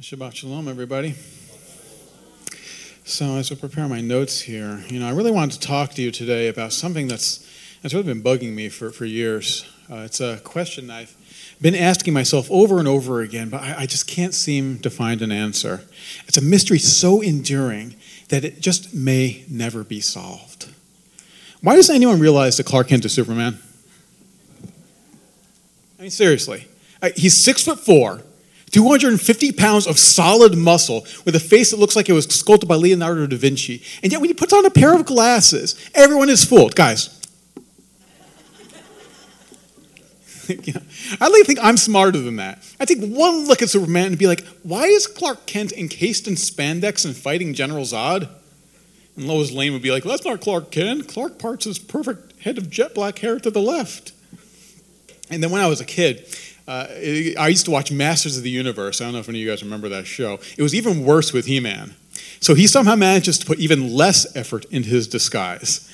Shabbat Shalom, everybody. So, as I prepare my notes here, you know, I really wanted to talk to you today about something that's, that's really been bugging me for, for years. Uh, it's a question I've been asking myself over and over again, but I, I just can't seem to find an answer. It's a mystery so enduring that it just may never be solved. Why doesn't anyone realize that Clark Kent is Superman? I mean, seriously. He's six foot four 250 pounds of solid muscle with a face that looks like it was sculpted by Leonardo da Vinci. And yet, when he puts on a pair of glasses, everyone is fooled. Guys, I like think I'm smarter than that. I take one look at Superman and be like, why is Clark Kent encased in spandex and fighting General Zod? And Lois Lane would be like, well, that's not Clark Kent. Clark parts his perfect head of jet black hair to the left. And then when I was a kid, uh, I used to watch Masters of the Universe. I don't know if any of you guys remember that show. It was even worse with He Man. So he somehow manages to put even less effort into his disguise.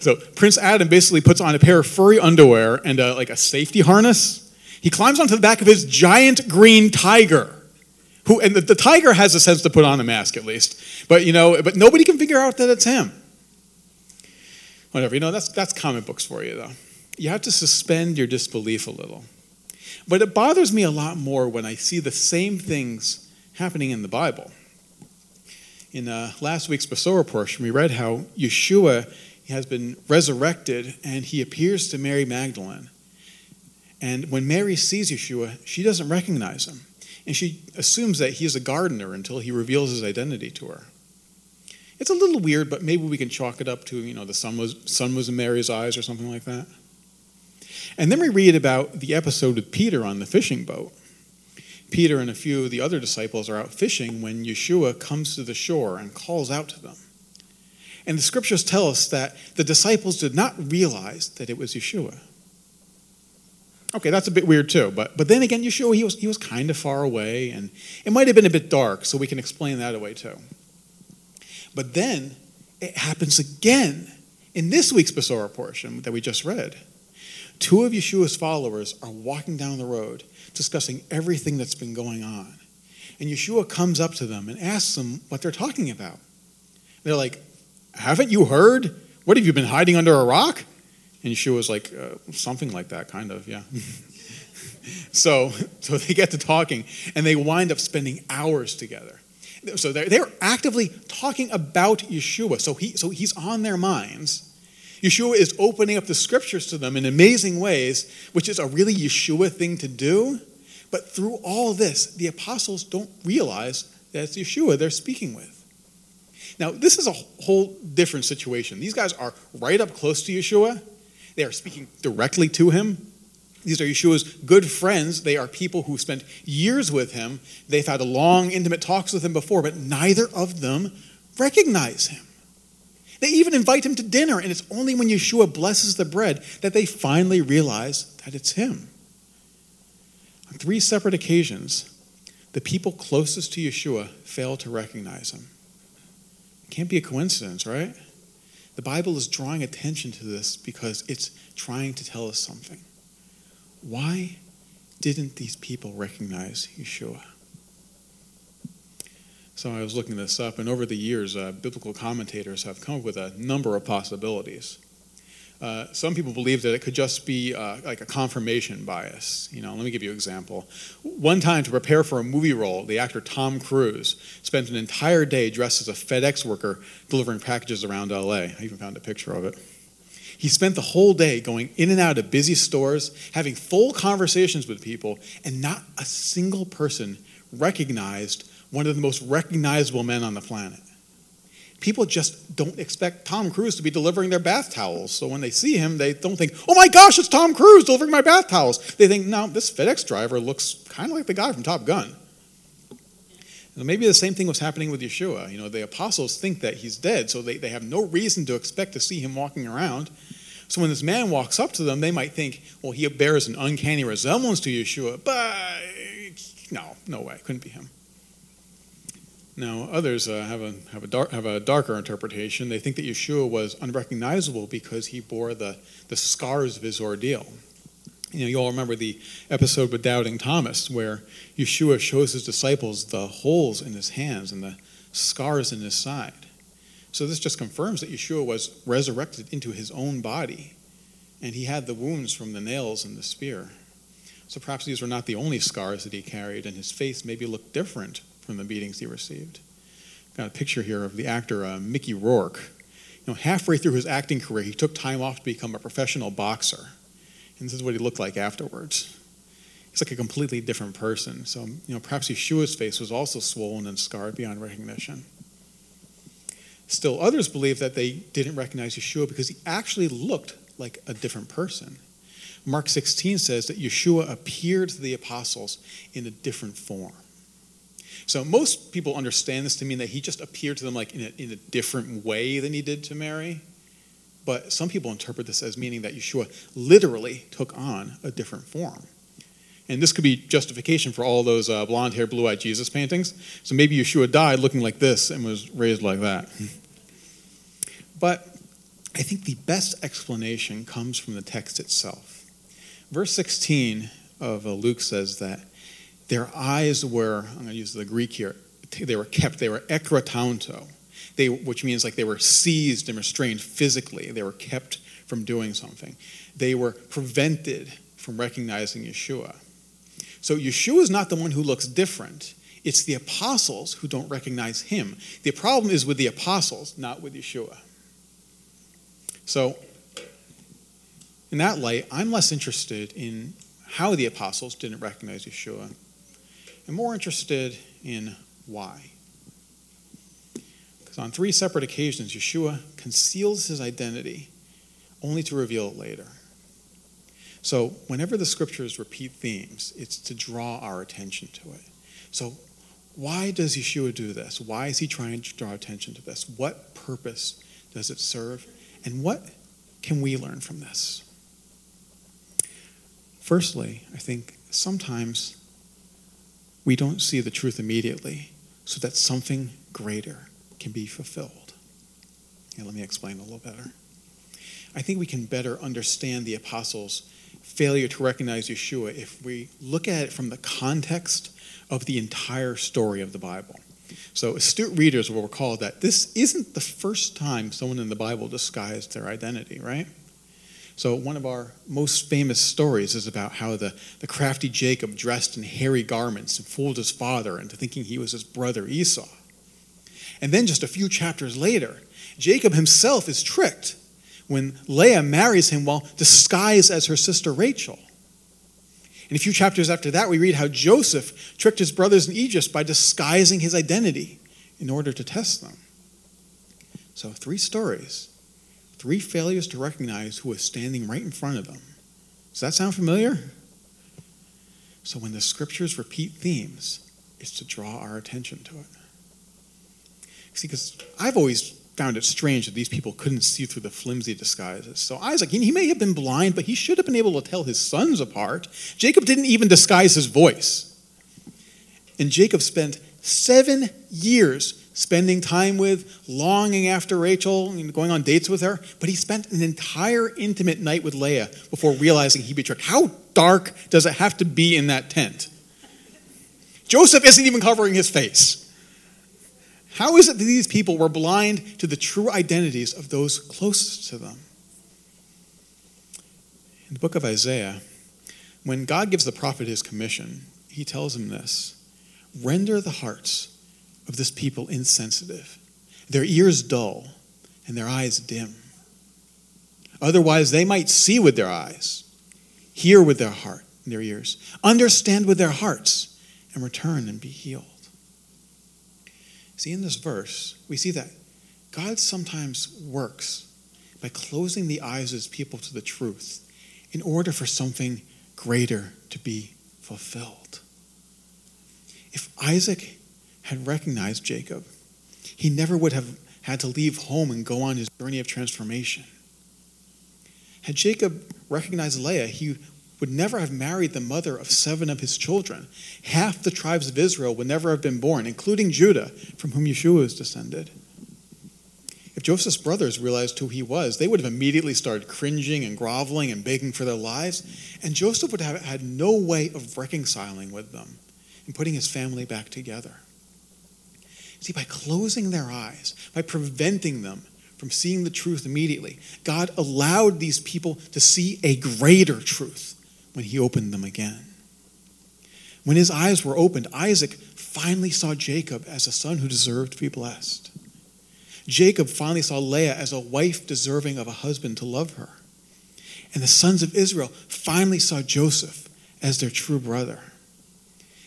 So Prince Adam basically puts on a pair of furry underwear and a, like a safety harness. He climbs onto the back of his giant green tiger. Who, and the, the tiger has a sense to put on a mask at least. But you know, but nobody can figure out that it's him. Whatever, you know, that's, that's comic books for you though. You have to suspend your disbelief a little. But it bothers me a lot more when I see the same things happening in the Bible. In uh, last week's Besorah portion, we read how Yeshua has been resurrected and he appears to Mary Magdalene. And when Mary sees Yeshua, she doesn't recognize him. And she assumes that he is a gardener until he reveals his identity to her. It's a little weird, but maybe we can chalk it up to, you know, the sun was, sun was in Mary's eyes or something like that. And then we read about the episode with Peter on the fishing boat. Peter and a few of the other disciples are out fishing when Yeshua comes to the shore and calls out to them. And the scriptures tell us that the disciples did not realize that it was Yeshua. Okay, that's a bit weird too, but, but then again, Yeshua, he was, he was kind of far away, and it might have been a bit dark, so we can explain that away too. But then it happens again in this week's Besorah portion that we just read. Two of Yeshua's followers are walking down the road discussing everything that's been going on. And Yeshua comes up to them and asks them what they're talking about. They're like, Haven't you heard? What have you been hiding under a rock? And Yeshua's like, uh, Something like that, kind of, yeah. so, so they get to talking and they wind up spending hours together. So they're, they're actively talking about Yeshua. So, he, so he's on their minds. Yeshua is opening up the scriptures to them in amazing ways, which is a really Yeshua thing to do. But through all this, the apostles don't realize that it's Yeshua they're speaking with. Now, this is a whole different situation. These guys are right up close to Yeshua, they are speaking directly to him. These are Yeshua's good friends. They are people who spent years with him. They've had long, intimate talks with him before, but neither of them recognize him. They even invite him to dinner, and it's only when Yeshua blesses the bread that they finally realize that it's him. On three separate occasions, the people closest to Yeshua fail to recognize him. It can't be a coincidence, right? The Bible is drawing attention to this because it's trying to tell us something. Why didn't these people recognize Yeshua? So I was looking this up, and over the years, uh, biblical commentators have come up with a number of possibilities. Uh, some people believe that it could just be uh, like a confirmation bias. You know, let me give you an example. One time, to prepare for a movie role, the actor Tom Cruise spent an entire day dressed as a FedEx worker delivering packages around LA. I even found a picture of it. He spent the whole day going in and out of busy stores, having full conversations with people, and not a single person recognized one of the most recognizable men on the planet. People just don't expect Tom Cruise to be delivering their bath towels. So when they see him, they don't think, oh my gosh, it's Tom Cruise delivering my bath towels. They think, no, this FedEx driver looks kind of like the guy from Top Gun. And maybe the same thing was happening with Yeshua. You know, the apostles think that he's dead, so they, they have no reason to expect to see him walking around. So when this man walks up to them, they might think, well, he bears an uncanny resemblance to Yeshua, but no, no way, couldn't be him. Now, others uh, have, a, have, a have a darker interpretation. They think that Yeshua was unrecognizable because he bore the, the scars of his ordeal. You know, you all remember the episode with Doubting Thomas, where Yeshua shows his disciples the holes in his hands and the scars in his side. So this just confirms that Yeshua was resurrected into his own body, and he had the wounds from the nails and the spear. So perhaps these were not the only scars that he carried, and his face maybe looked different from the beatings he received. Got a picture here of the actor uh, Mickey Rourke. You know, halfway through his acting career, he took time off to become a professional boxer. And this is what he looked like afterwards. He's like a completely different person. So, you know, perhaps Yeshua's face was also swollen and scarred beyond recognition. Still, others believe that they didn't recognize Yeshua because he actually looked like a different person. Mark 16 says that Yeshua appeared to the apostles in a different form. So most people understand this to mean that he just appeared to them like in a, in a different way than he did to Mary. But some people interpret this as meaning that Yeshua literally took on a different form. And this could be justification for all those uh, blonde hair, blue eyed Jesus paintings. So maybe Yeshua died looking like this and was raised like that. but I think the best explanation comes from the text itself. Verse 16 of uh, Luke says that their eyes were, I'm going to use the Greek here, they were kept, they were ekratanto, they, which means like they were seized and restrained physically. They were kept from doing something. They were prevented from recognizing Yeshua. So Yeshua is not the one who looks different. It's the apostles who don't recognize him. The problem is with the apostles, not with Yeshua. So, in that light, I'm less interested in how the apostles didn't recognize Yeshua and more interested in why. Because on three separate occasions, Yeshua conceals his identity only to reveal it later. So, whenever the scriptures repeat themes, it's to draw our attention to it. So, why does Yeshua do this? Why is he trying to draw attention to this? What purpose does it serve? And what can we learn from this? Firstly, I think sometimes we don't see the truth immediately so that something greater can be fulfilled. Yeah, let me explain a little better. I think we can better understand the apostles' failure to recognize Yeshua if we look at it from the context of the entire story of the Bible. So, astute readers will recall that this isn't the first time someone in the Bible disguised their identity, right? So, one of our most famous stories is about how the, the crafty Jacob dressed in hairy garments and fooled his father into thinking he was his brother Esau. And then, just a few chapters later, Jacob himself is tricked when Leah marries him while disguised as her sister Rachel. And a few chapters after that, we read how Joseph tricked his brothers in Egypt by disguising his identity in order to test them. So, three stories three failures to recognize who is standing right in front of them. Does that sound familiar? So when the scriptures repeat themes, it's to draw our attention to it. See, because I've always found it strange that these people couldn't see through the flimsy disguises. So Isaac, he may have been blind, but he should have been able to tell his sons apart. Jacob didn't even disguise his voice. And Jacob spent seven years spending time with, longing after Rachel, and going on dates with her, but he spent an entire intimate night with Leah before realizing he betrayed. How dark does it have to be in that tent? Joseph isn't even covering his face. How is it that these people were blind to the true identities of those closest to them? In the book of Isaiah, when God gives the prophet his commission, he tells him this render the hearts of this people insensitive, their ears dull, and their eyes dim. Otherwise, they might see with their eyes, hear with their heart, and their ears, understand with their hearts, and return and be healed. See, in this verse, we see that God sometimes works by closing the eyes of his people to the truth in order for something greater to be fulfilled. If Isaac had recognized Jacob, he never would have had to leave home and go on his journey of transformation. Had Jacob recognized Leah, he would never have married the mother of seven of his children. Half the tribes of Israel would never have been born, including Judah, from whom Yeshua is descended. If Joseph's brothers realized who he was, they would have immediately started cringing and groveling and begging for their lives. And Joseph would have had no way of reconciling with them and putting his family back together. See, by closing their eyes, by preventing them from seeing the truth immediately, God allowed these people to see a greater truth when he opened them again. When his eyes were opened, Isaac finally saw Jacob as a son who deserved to be blessed. Jacob finally saw Leah as a wife deserving of a husband to love her. And the sons of Israel finally saw Joseph as their true brother.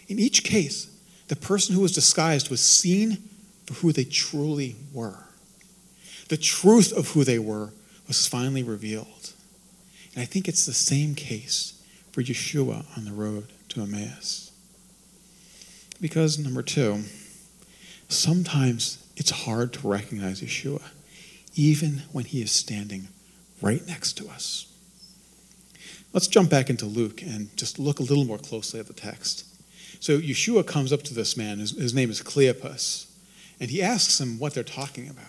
In each case, the person who was disguised was seen for who they truly were. The truth of who they were was finally revealed. And I think it's the same case for Yeshua on the road to Emmaus. Because, number two, sometimes it's hard to recognize Yeshua, even when he is standing right next to us. Let's jump back into Luke and just look a little more closely at the text. So Yeshua comes up to this man, his, his name is Cleopas, and he asks them what they're talking about.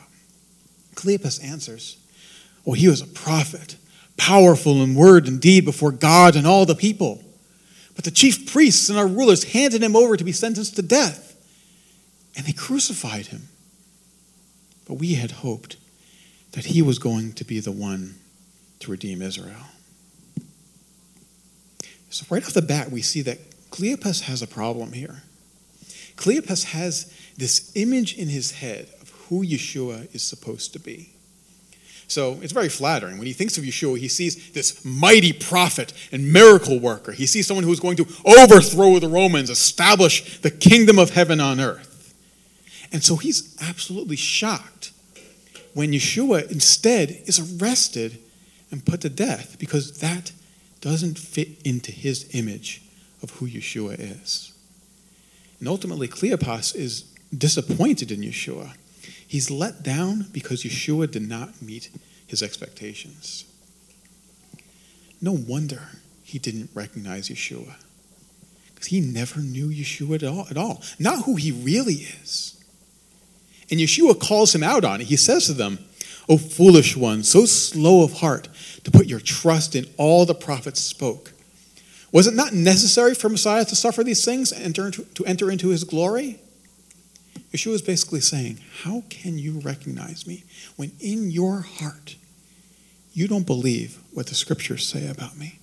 Cleopas answers, Well, he was a prophet, powerful in word and deed before God and all the people. But the chief priests and our rulers handed him over to be sentenced to death, and they crucified him. But we had hoped that he was going to be the one to redeem Israel. So, right off the bat, we see that Cleopas has a problem here. Cleopas has this image in his head of who Yeshua is supposed to be. So it's very flattering. When he thinks of Yeshua, he sees this mighty prophet and miracle worker. He sees someone who is going to overthrow the Romans, establish the kingdom of heaven on earth. And so he's absolutely shocked when Yeshua instead is arrested and put to death because that doesn't fit into his image of who Yeshua is. And ultimately, Cleopas is disappointed in Yeshua. He's let down because Yeshua did not meet his expectations. No wonder he didn't recognize Yeshua. Because he never knew Yeshua at all, at all, not who he really is. And Yeshua calls him out on it. He says to them, O foolish one, so slow of heart to put your trust in all the prophets spoke. Was it not necessary for Messiah to suffer these things and enter into, to enter into his glory? Yeshua is basically saying, How can you recognize me when in your heart you don't believe what the scriptures say about me?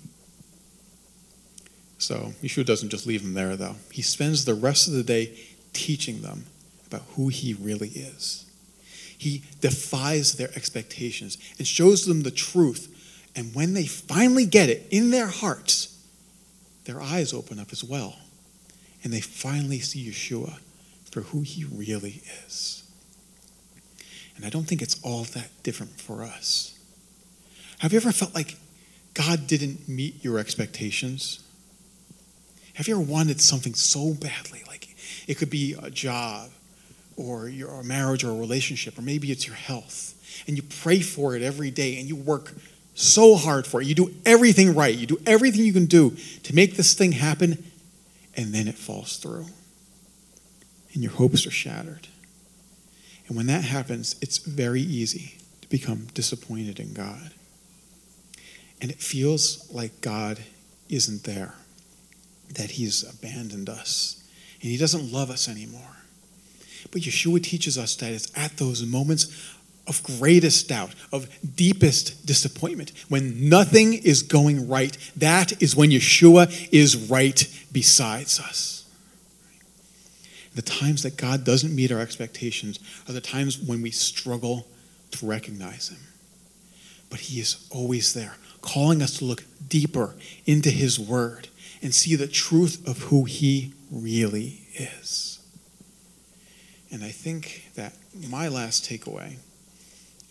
So Yeshua doesn't just leave them there, though. He spends the rest of the day teaching them about who he really is. He defies their expectations and shows them the truth. And when they finally get it in their hearts, their eyes open up as well. And they finally see Yeshua for who he really is. And I don't think it's all that different for us. Have you ever felt like God didn't meet your expectations? Have you ever wanted something so badly? Like it could be a job or your marriage or a relationship, or maybe it's your health. And you pray for it every day and you work so hard for it. You do everything right. You do everything you can do to make this thing happen, and then it falls through. And your hopes are shattered. And when that happens, it's very easy to become disappointed in God. And it feels like God isn't there, that He's abandoned us, and He doesn't love us anymore. But Yeshua teaches us that it's at those moments of greatest doubt, of deepest disappointment. When nothing is going right, that is when Yeshua is right besides us. The times that God doesn't meet our expectations are the times when we struggle to recognize Him. But He is always there, calling us to look deeper into His Word and see the truth of who He really is. And I think that my last takeaway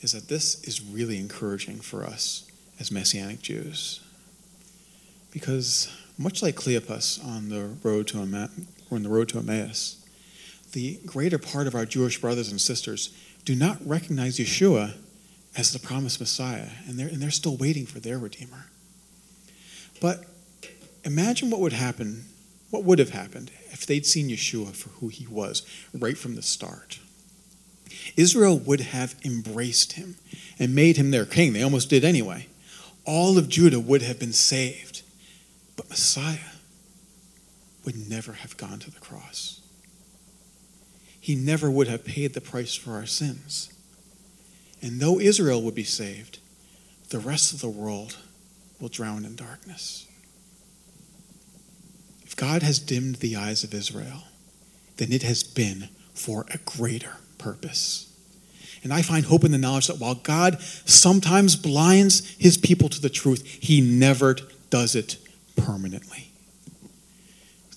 is that this is really encouraging for us as Messianic Jews. Because much like Cleopas on the road to Emma- on the road to Emmaus, the greater part of our Jewish brothers and sisters do not recognize Yeshua as the promised Messiah, and they're, and they're still waiting for their Redeemer. But imagine what would happen, what would have happened if they'd seen Yeshua for who he was right from the start. Israel would have embraced him and made him their king. They almost did anyway. All of Judah would have been saved. But Messiah would never have gone to the cross. He never would have paid the price for our sins. And though Israel would be saved, the rest of the world will drown in darkness. If God has dimmed the eyes of Israel, then it has been for a greater purpose. And I find hope in the knowledge that while God sometimes blinds his people to the truth, he never does it permanently.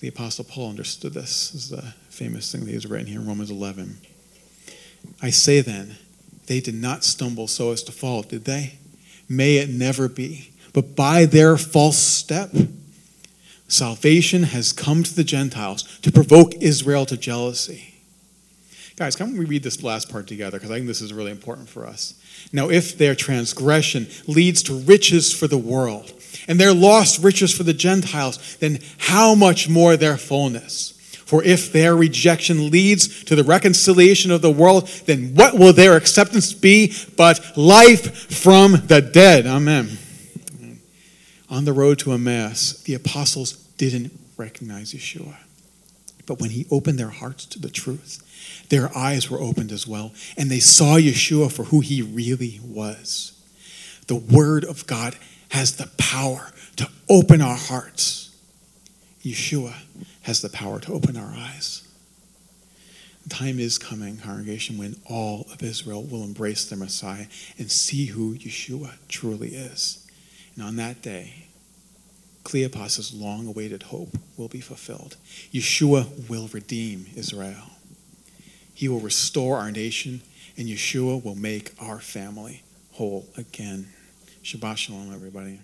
The Apostle Paul understood this. This is the famous thing that he's written here in Romans 11. I say then, they did not stumble so as to fall, did they? May it never be. But by their false step, salvation has come to the Gentiles to provoke Israel to jealousy. Guys, come we read this last part together because I think this is really important for us. Now, if their transgression leads to riches for the world, and their lost riches for the Gentiles, then how much more their fullness? For if their rejection leads to the reconciliation of the world, then what will their acceptance be but life from the dead? Amen. On the road to Emmaus, the apostles didn't recognize Yeshua. But when he opened their hearts to the truth, their eyes were opened as well, and they saw Yeshua for who he really was. The Word of God has the power to open our hearts. Yeshua has the power to open our eyes. The time is coming, congregation, when all of Israel will embrace their Messiah and see who Yeshua truly is. And on that day, Cleopas' long awaited hope will be fulfilled. Yeshua will redeem Israel. He will restore our nation, and Yeshua will make our family whole again. Shabbat Shalom, everybody.